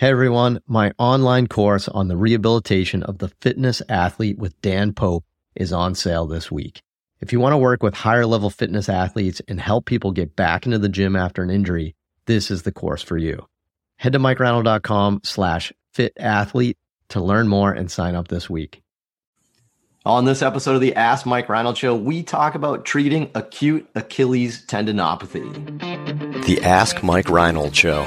Hey everyone, my online course on the rehabilitation of the fitness athlete with Dan Pope is on sale this week. If you want to work with higher level fitness athletes and help people get back into the gym after an injury, this is the course for you. Head to mikereinold.com slash fit athlete to learn more and sign up this week. On this episode of the Ask Mike Reinold Show, we talk about treating acute Achilles tendinopathy. The Ask Mike Reinold Show.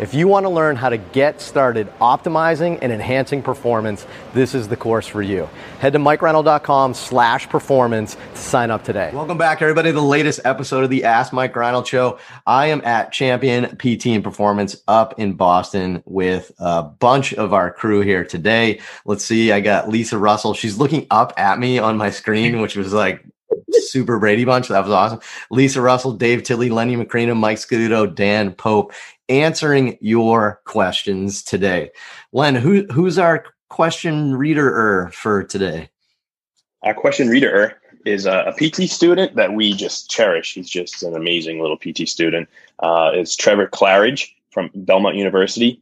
If you want to learn how to get started optimizing and enhancing performance, this is the course for you. Head to mikereinold.com slash performance to sign up today. Welcome back, everybody, the latest episode of the Ask Mike Reinold Show. I am at Champion PT and Performance up in Boston with a bunch of our crew here today. Let's see, I got Lisa Russell. She's looking up at me on my screen, which was like super Brady Bunch. That was awesome. Lisa Russell, Dave Tilley, Lenny Macrina, Mike Scaduto, Dan Pope, answering your questions today. Len, who who's our question reader for today? Our question reader is a, PT student that we just cherish. He's just an amazing little PT student. Uh, it's Trevor Claridge from Belmont University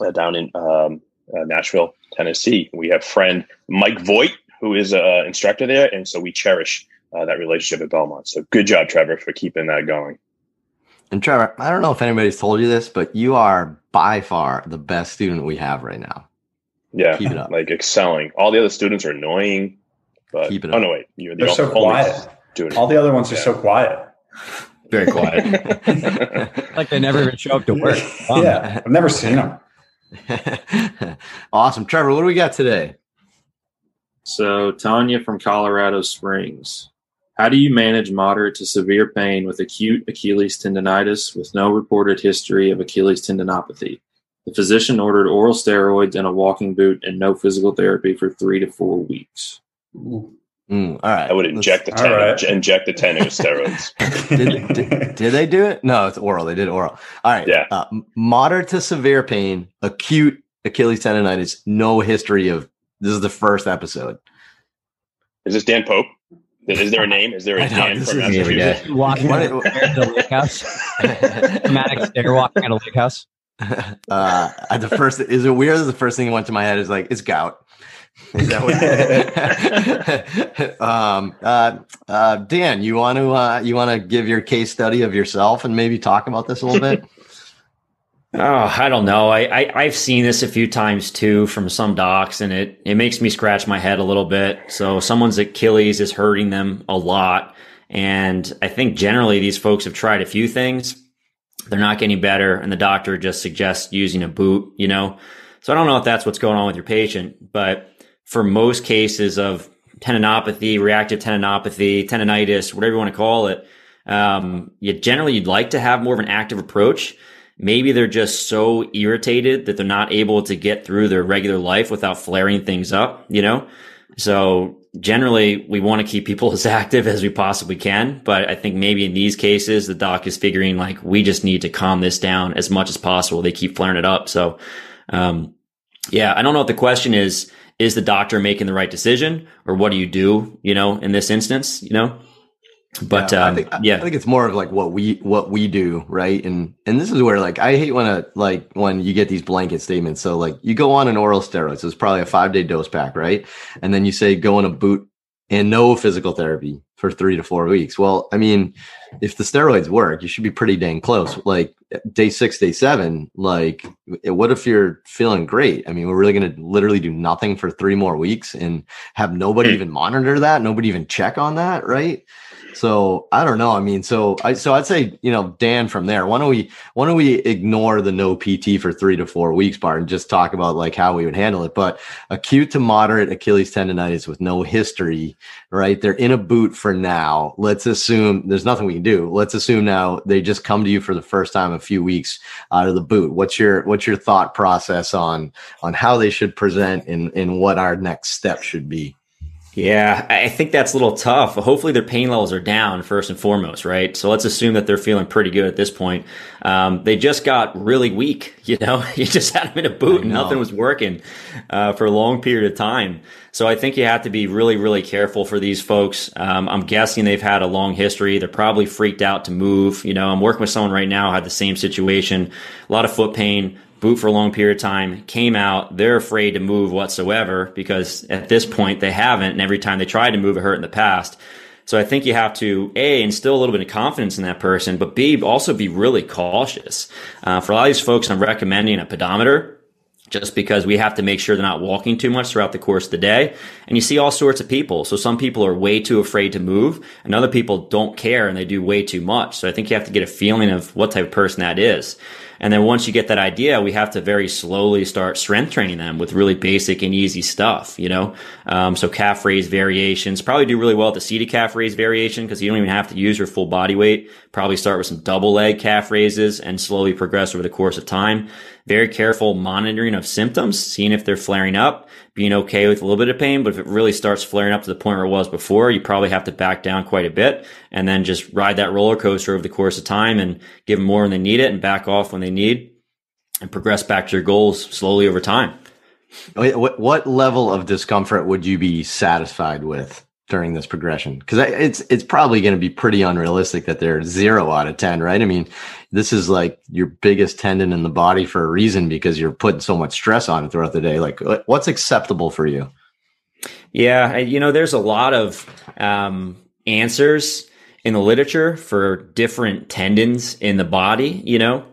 uh, down in um, uh, Nashville, Tennessee. We have friend Mike Voight, who is an instructor there, and so we cherish uh, that relationship at Belmont. So good job, Trevor, for keeping that going. And Trevor, I don't know if anybody's told you this, but you are by far the best student we have right now. Yeah, keep it up. Like excelling. All the other students are annoying, but keep it up. Oh no, wait, you're the They're so quiet. All the other ones are so quiet. Very quiet. like they never even show up to work. Wow. Yeah, I've never seen them. awesome, Trevor. What do we got today? So Tanya from Colorado Springs. How do you manage moderate to severe pain with acute Achilles tendonitis with no reported history of Achilles tendinopathy? The physician ordered oral steroids and a walking boot and no physical therapy for three to four weeks. Mm, all right. I would inject the ten, right. inject the ten with steroids. did, did, did, they do it? No, it's oral. They did oral. All right. Yeah. Uh, moderate to severe pain, acute Achilles tendonitis, no history of. This is the first episode. Is this Dan Pope? Is there a name? Is there a Dan from Massachusetts? Walking at the lake house. Dramatic stare walking at a lake house. Uh, the first is it weird? The first thing that went to my head is like it's gout. Is that what? um, uh, uh, Dan, you want to uh, you want to give your case study of yourself and maybe talk about this a little bit? Oh, I don't know. I, I have seen this a few times too from some docs, and it it makes me scratch my head a little bit. So someone's Achilles is hurting them a lot, and I think generally these folks have tried a few things. They're not getting better, and the doctor just suggests using a boot. You know, so I don't know if that's what's going on with your patient, but for most cases of tendinopathy, reactive tendinopathy, tendonitis, whatever you want to call it, um, you generally you'd like to have more of an active approach maybe they're just so irritated that they're not able to get through their regular life without flaring things up, you know? So generally we want to keep people as active as we possibly can. But I think maybe in these cases, the doc is figuring like, we just need to calm this down as much as possible. They keep flaring it up. So, um, yeah, I don't know what the question is. Is the doctor making the right decision or what do you do, you know, in this instance, you know? But yeah, um, I think, yeah, I think it's more of like what we what we do, right? And and this is where like I hate when a like when you get these blanket statements. So like you go on an oral steroid, so it's probably a five day dose pack, right? And then you say go on a boot and no physical therapy for three to four weeks. Well, I mean, if the steroids work, you should be pretty dang close. Like day six, day seven, like what if you're feeling great? I mean, we're really going to literally do nothing for three more weeks and have nobody hmm. even monitor that, nobody even check on that, right? So I don't know. I mean, so I so I'd say you know Dan from there. Why don't we why don't we ignore the no PT for three to four weeks part and just talk about like how we would handle it? But acute to moderate Achilles tendonitis with no history, right? They're in a boot for now. Let's assume there's nothing we can do. Let's assume now they just come to you for the first time a few weeks out of the boot. What's your what's your thought process on on how they should present and and what our next step should be? Yeah, I think that's a little tough. Hopefully, their pain levels are down first and foremost, right? So let's assume that they're feeling pretty good at this point. Um, they just got really weak. You know, you just had them in a boot and nothing was working uh, for a long period of time. So I think you have to be really, really careful for these folks. Um, I'm guessing they've had a long history. They're probably freaked out to move. You know, I'm working with someone right now had the same situation, a lot of foot pain boot for a long period of time, came out, they're afraid to move whatsoever because at this point they haven't. And every time they tried to move, it hurt in the past. So I think you have to A, instill a little bit of confidence in that person, but B, also be really cautious. Uh, for a lot of these folks, I'm recommending a pedometer just because we have to make sure they're not walking too much throughout the course of the day. And you see all sorts of people. So some people are way too afraid to move and other people don't care and they do way too much. So I think you have to get a feeling of what type of person that is. And then once you get that idea, we have to very slowly start strength training them with really basic and easy stuff, you know? Um, so calf raise variations probably do really well at the seated calf raise variation because you don't even have to use your full body weight. Probably start with some double leg calf raises and slowly progress over the course of time. Very careful monitoring of symptoms, seeing if they're flaring up being okay with a little bit of pain. But if it really starts flaring up to the point where it was before, you probably have to back down quite a bit and then just ride that roller coaster over the course of time and give them more when they need it and back off when they need and progress back to your goals slowly over time. What, level of discomfort would you be satisfied with? During this progression? Because it's it's probably going to be pretty unrealistic that they're zero out of ten right? I mean this is like your biggest tendon in the body for a reason because you're putting so much stress on it throughout the day. Like what's acceptable for you? Yeah you know there's a lot of um, answers in the literature for different tendons in the body you know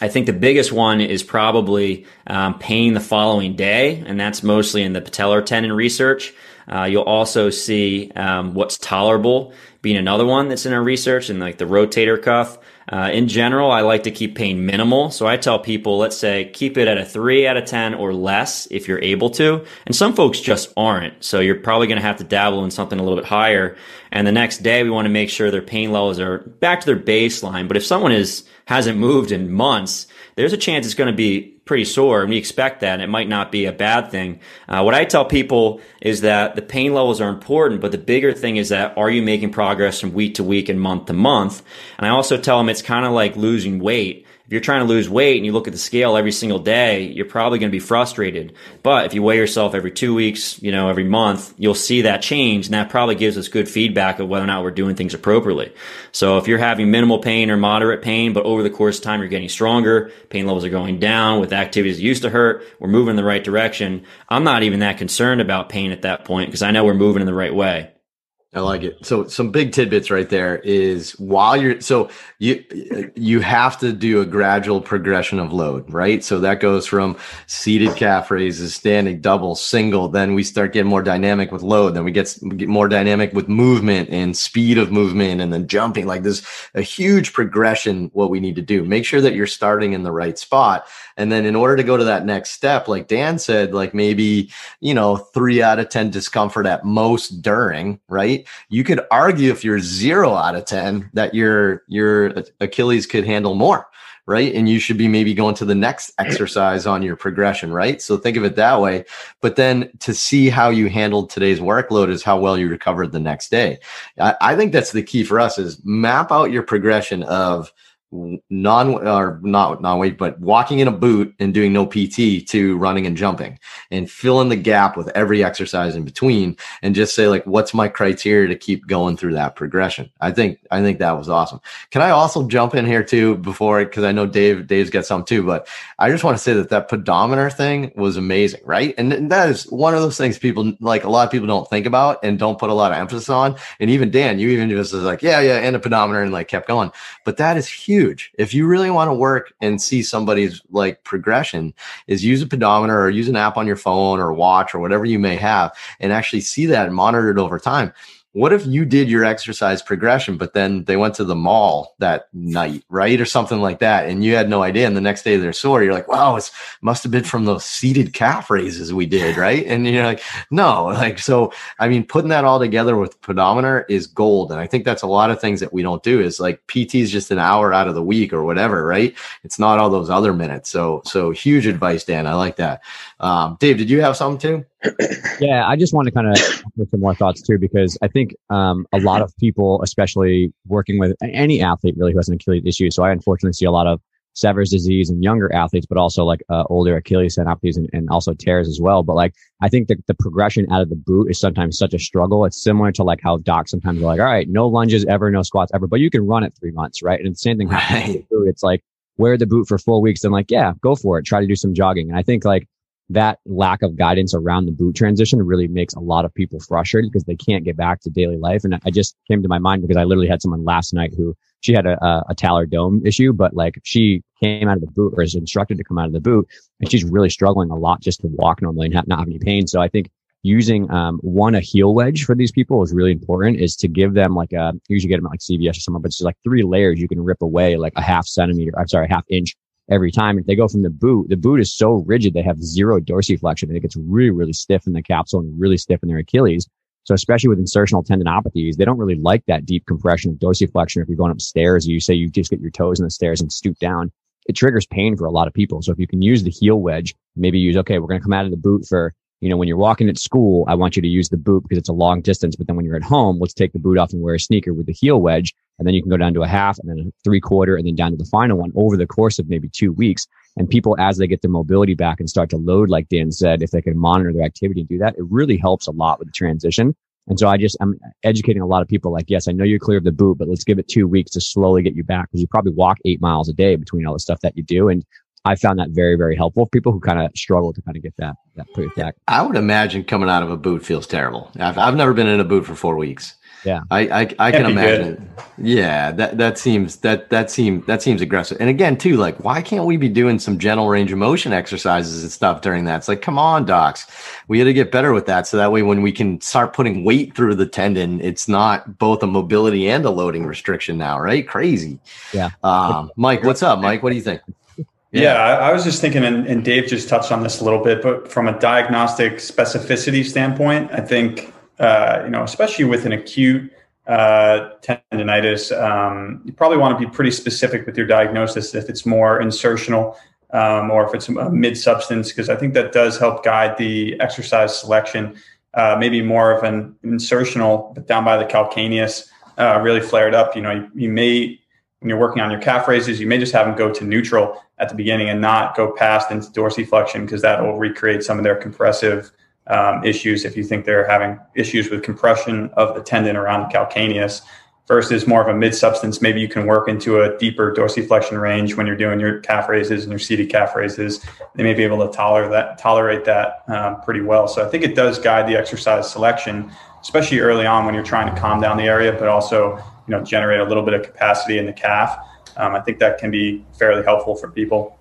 I think the biggest one is probably um, pain the following day, and that's mostly in the patellar tendon research. Uh, you'll also see um, what's tolerable being another one that's in our research and like the rotator cuff. Uh, in general, I like to keep pain minimal. So I tell people, let's say keep it at a three out of 10 or less if you're able to. And some folks just aren't. So you're probably going to have to dabble in something a little bit higher. And the next day we want to make sure their pain levels are back to their baseline. But if someone is, hasn't moved in months, there's a chance it's going to be pretty sore and we expect that and it might not be a bad thing. Uh, what I tell people is that the pain levels are important, but the bigger thing is that are you making progress from week to week and month to month? And I also tell them it's kind of like losing weight if you're trying to lose weight and you look at the scale every single day, you're probably going to be frustrated. But if you weigh yourself every two weeks, you know, every month, you'll see that change. And that probably gives us good feedback of whether or not we're doing things appropriately. So if you're having minimal pain or moderate pain, but over the course of time, you're getting stronger, pain levels are going down with activities that used to hurt, we're moving in the right direction. I'm not even that concerned about pain at that point because I know we're moving in the right way. I like it. So some big tidbits right there is while you're so you you have to do a gradual progression of load, right? So that goes from seated calf raises, standing, double, single. Then we start getting more dynamic with load. Then we get, get more dynamic with movement and speed of movement, and then jumping. Like there's a huge progression. What we need to do, make sure that you're starting in the right spot, and then in order to go to that next step, like Dan said, like maybe you know three out of ten discomfort at most during, right? You could argue if you're zero out of 10 that your, your Achilles could handle more, right? And you should be maybe going to the next exercise on your progression, right? So think of it that way. But then to see how you handled today's workload is how well you recovered the next day. I, I think that's the key for us is map out your progression of, non or not non weight, but walking in a boot and doing no PT to running and jumping and fill in the gap with every exercise in between and just say like, what's my criteria to keep going through that progression? I think, I think that was awesome. Can I also jump in here too before, cause I know Dave, Dave's got some too, but I just want to say that that pedometer thing was amazing. Right. And that is one of those things people like a lot of people don't think about and don't put a lot of emphasis on. And even Dan, you even just was like, yeah, yeah. And a pedometer and like kept going, but that is huge huge. If you really want to work and see somebody's like progression, is use a pedometer or use an app on your phone or watch or whatever you may have and actually see that and monitor it over time. What if you did your exercise progression, but then they went to the mall that night, right? Or something like that. And you had no idea. And the next day they're sore. You're like, wow, it must have been from those seated calf raises we did, right? And you're like, no, like, so, I mean, putting that all together with pedometer is gold. And I think that's a lot of things that we don't do is like PT is just an hour out of the week or whatever, right? It's not all those other minutes. So, so huge advice, Dan. I like that. Um, Dave, did you have something too? Yeah, I just want to kind of put some more thoughts too, because I think um, a lot of people, especially working with any athlete really who has an Achilles issue. So I unfortunately see a lot of Sever's disease in younger athletes, but also like uh, older Achilles tendinopathies and, and also tears as well. But like, I think that the progression out of the boot is sometimes such a struggle. It's similar to like how docs sometimes are like, all right, no lunges ever, no squats ever, but you can run it three months, right? And the same thing happens right. with the boot. It's like, wear the boot for full weeks and like, yeah, go for it. Try to do some jogging. And I think like that lack of guidance around the boot transition really makes a lot of people frustrated because they can't get back to daily life. And I just came to my mind because I literally had someone last night who she had a, a, a dome issue, but like she came out of the boot or is instructed to come out of the boot and she's really struggling a lot just to walk normally and have, not have any pain. So I think using um, one a heel wedge for these people is really important is to give them like a usually get them at like cvs or somewhere but it's just like three layers you can rip away like a half centimeter i'm sorry a half inch every time. If they go from the boot the boot is so rigid they have zero dorsiflexion and it gets really really stiff in the capsule and really stiff in their achilles. So especially with insertional tendinopathies they don't really like that deep compression of dorsiflexion. If you're going upstairs you say you just get your toes in the stairs and stoop down it triggers pain for a lot of people. So if you can use the heel wedge maybe use okay we're going to come out of the boot for you know, when you're walking at school, I want you to use the boot because it's a long distance. But then when you're at home, let's take the boot off and wear a sneaker with the heel wedge. And then you can go down to a half and then a three quarter and then down to the final one over the course of maybe two weeks. And people, as they get their mobility back and start to load, like Dan said, if they can monitor their activity and do that, it really helps a lot with the transition. And so I just, I'm educating a lot of people like, yes, I know you're clear of the boot, but let's give it two weeks to slowly get you back because you probably walk eight miles a day between all the stuff that you do. And I found that very, very helpful for people who kind of struggle to kind of get that that put back. I would imagine coming out of a boot feels terrible. I've, I've never been in a boot for four weeks. Yeah, I I, I can imagine. Good. Yeah, that that seems that that seems that seems aggressive. And again, too, like why can't we be doing some gentle range of motion exercises and stuff during that? It's like, come on, docs, we got to get better with that. So that way, when we can start putting weight through the tendon, it's not both a mobility and a loading restriction now, right? Crazy. Yeah. Um, Mike, what's up, Mike? What do you think? Yeah, I, was just thinking, and, and, Dave just touched on this a little bit, but from a diagnostic specificity standpoint, I think, uh, you know, especially with an acute uh, tendonitis, um, you probably want to be pretty specific with your diagnosis if it's more insertional um, or if it's a mid substance, because I think that does help guide the exercise selection. Uh, maybe more of an insertional, but down by the calcaneus, uh, really flared up. You know, you, you may when you're working on your calf raises, you may just have them go to neutral at the beginning and not go past into dorsiflexion because that will recreate some of their compressive um, issues if you think they're having issues with compression of the tendon around the calcaneus versus more of a mid substance. Maybe you can work into a deeper dorsiflexion range when you're doing your calf raises and your seated calf raises. They may be able to tolerate that, tolerate that um, pretty well. So I think it does guide the exercise selection, especially early on when you're trying to calm down the area, but also you know generate a little bit of capacity in the calf. Um, I think that can be fairly helpful for people.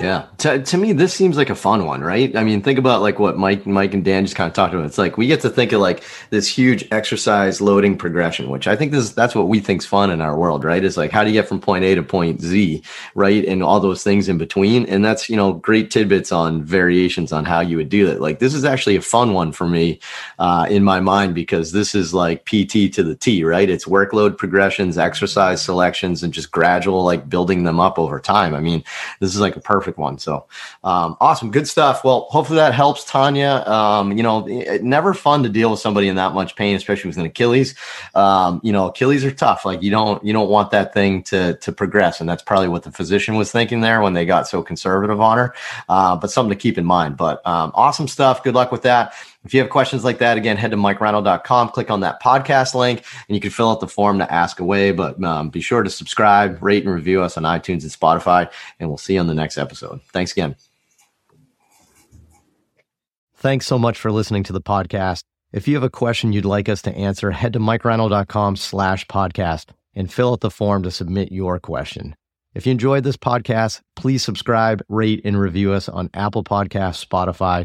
Yeah. To, to me, this seems like a fun one, right? I mean, think about like what Mike, Mike and Dan just kind of talked about. It's like we get to think of like this huge exercise loading progression, which I think this that's what we think's fun in our world, right? Is like how do you get from point A to point Z, right? And all those things in between. And that's, you know, great tidbits on variations on how you would do that. Like this is actually a fun one for me uh, in my mind because this is like PT to the T, right? It's workload progressions, exercise selections, and just gradual like building them up over time. I mean, this is like a perfect perfect one. So um, awesome, good stuff. Well, hopefully that helps, Tanya. Um, you know, it, never fun to deal with somebody in that much pain, especially with an Achilles. Um, you know, Achilles are tough. Like you don't you don't want that thing to to progress, and that's probably what the physician was thinking there when they got so conservative on her. Uh, but something to keep in mind. But um, awesome stuff. Good luck with that. If you have questions like that, again, head to mikereinold.com, click on that podcast link, and you can fill out the form to ask away. But um, be sure to subscribe, rate, and review us on iTunes and Spotify, and we'll see you on the next episode. Thanks again. Thanks so much for listening to the podcast. If you have a question you'd like us to answer, head to mikereinold.com slash podcast and fill out the form to submit your question. If you enjoyed this podcast, please subscribe, rate, and review us on Apple Podcasts, Spotify,